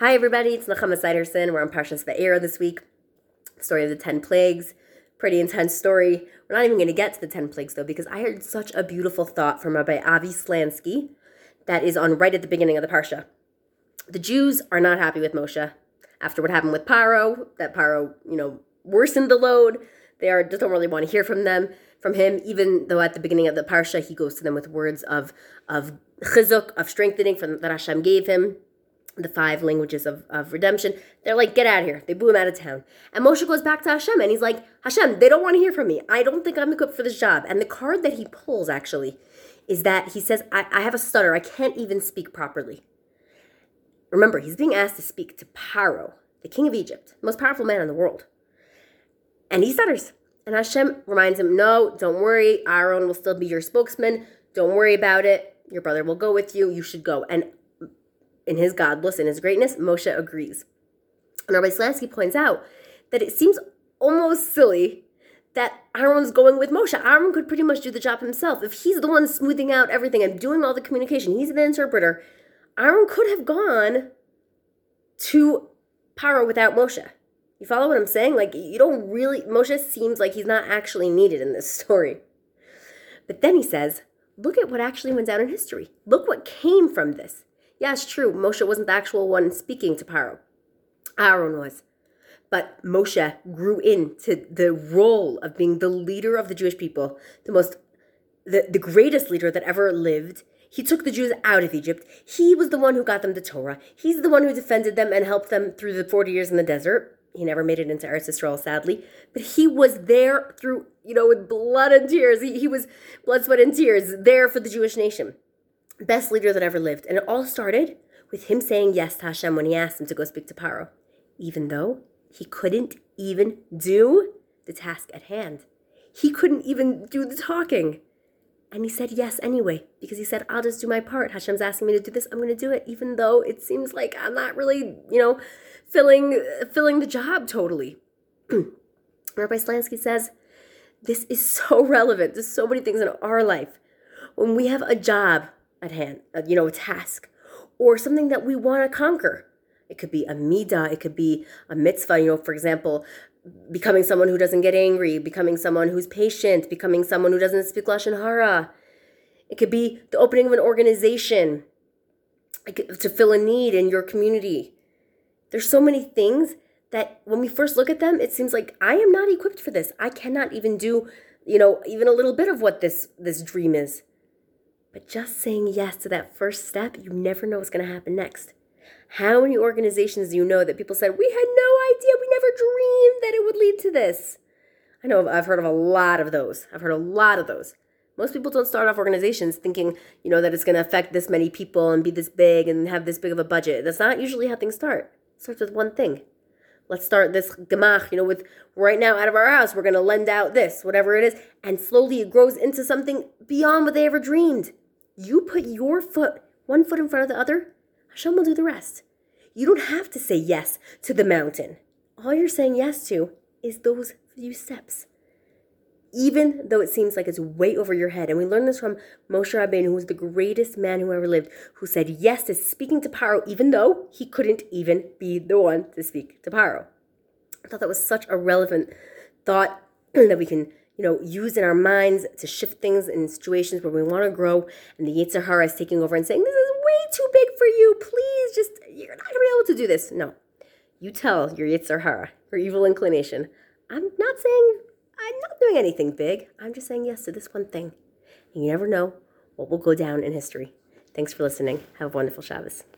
Hi, everybody. It's Nechama Siderson. We're on Parshas Va'era this week. Story of the 10 plagues. Pretty intense story. We're not even going to get to the 10 plagues, though, because I heard such a beautiful thought from Rabbi Avi Slansky that is on right at the beginning of the Parsha. The Jews are not happy with Moshe after what happened with Paro, that Paro, you know, worsened the load. They are just don't really want to hear from them, from him, even though at the beginning of the Parsha he goes to them with words of of chizuk, of strengthening from that Hashem gave him the five languages of, of redemption. They're like, get out of here. They blew him out of town. And Moshe goes back to Hashem and he's like, Hashem, they don't want to hear from me. I don't think I'm equipped for this job. And the card that he pulls actually is that he says, I, I have a stutter. I can't even speak properly. Remember, he's being asked to speak to Paro, the king of Egypt, the most powerful man in the world. And he stutters. And Hashem reminds him, no, don't worry. Aaron will still be your spokesman. Don't worry about it. Your brother will go with you. You should go. And in his godless and his greatness, Moshe agrees. And Rabbi Slansky points out that it seems almost silly that Aaron's going with Moshe. Aaron could pretty much do the job himself. If he's the one smoothing out everything and doing all the communication, he's the interpreter. Aaron could have gone to Paro without Moshe. You follow what I'm saying? Like, you don't really, Moshe seems like he's not actually needed in this story. But then he says, look at what actually went down in history. Look what came from this. Yeah, it's true. Moshe wasn't the actual one speaking to Paro. Aaron was. But Moshe grew into the role of being the leader of the Jewish people, the most, the, the greatest leader that ever lived. He took the Jews out of Egypt. He was the one who got them the Torah. He's the one who defended them and helped them through the 40 years in the desert. He never made it into Eretz Yisrael, sadly. But he was there through, you know, with blood and tears. He, he was blood, sweat, and tears there for the Jewish nation best leader that ever lived. And it all started with him saying yes to Hashem when he asked him to go speak to Paro, even though he couldn't even do the task at hand. He couldn't even do the talking. And he said yes anyway, because he said, I'll just do my part. Hashem's asking me to do this. I'm going to do it, even though it seems like I'm not really, you know, filling, filling the job totally. Rabbi Slansky says, this is so relevant to so many things in our life. When we have a job at hand, uh, you know, a task, or something that we want to conquer. It could be a midah, it could be a mitzvah, you know, for example, becoming someone who doesn't get angry, becoming someone who's patient, becoming someone who doesn't speak Lashon Hara. It could be the opening of an organization to fill a need in your community. There's so many things that when we first look at them, it seems like I am not equipped for this. I cannot even do, you know, even a little bit of what this this dream is. But just saying yes to that first step, you never know what's going to happen next. How many organizations do you know that people said, we had no idea, we never dreamed that it would lead to this? I know I've heard of a lot of those. I've heard a lot of those. Most people don't start off organizations thinking, you know, that it's going to affect this many people and be this big and have this big of a budget. That's not usually how things start. It starts with one thing. Let's start this gemach, you know, with right now out of our house, we're going to lend out this, whatever it is. And slowly it grows into something beyond what they ever dreamed. You put your foot, one foot in front of the other, Hashem will do the rest. You don't have to say yes to the mountain. All you're saying yes to is those few steps. Even though it seems like it's way over your head. And we learned this from Moshe Rabbeinu, who was the greatest man who ever lived, who said yes to speaking to Paro, even though he couldn't even be the one to speak to Paro. I thought that was such a relevant thought that we can you know, use in our minds to shift things in situations where we want to grow, and the Yetzer Hara is taking over and saying, "This is way too big for you. Please, just you're not gonna be able to do this." No, you tell your Yetzer Hara, your evil inclination, "I'm not saying I'm not doing anything big. I'm just saying yes to this one thing." And you never know what will go down in history. Thanks for listening. Have a wonderful Shabbos.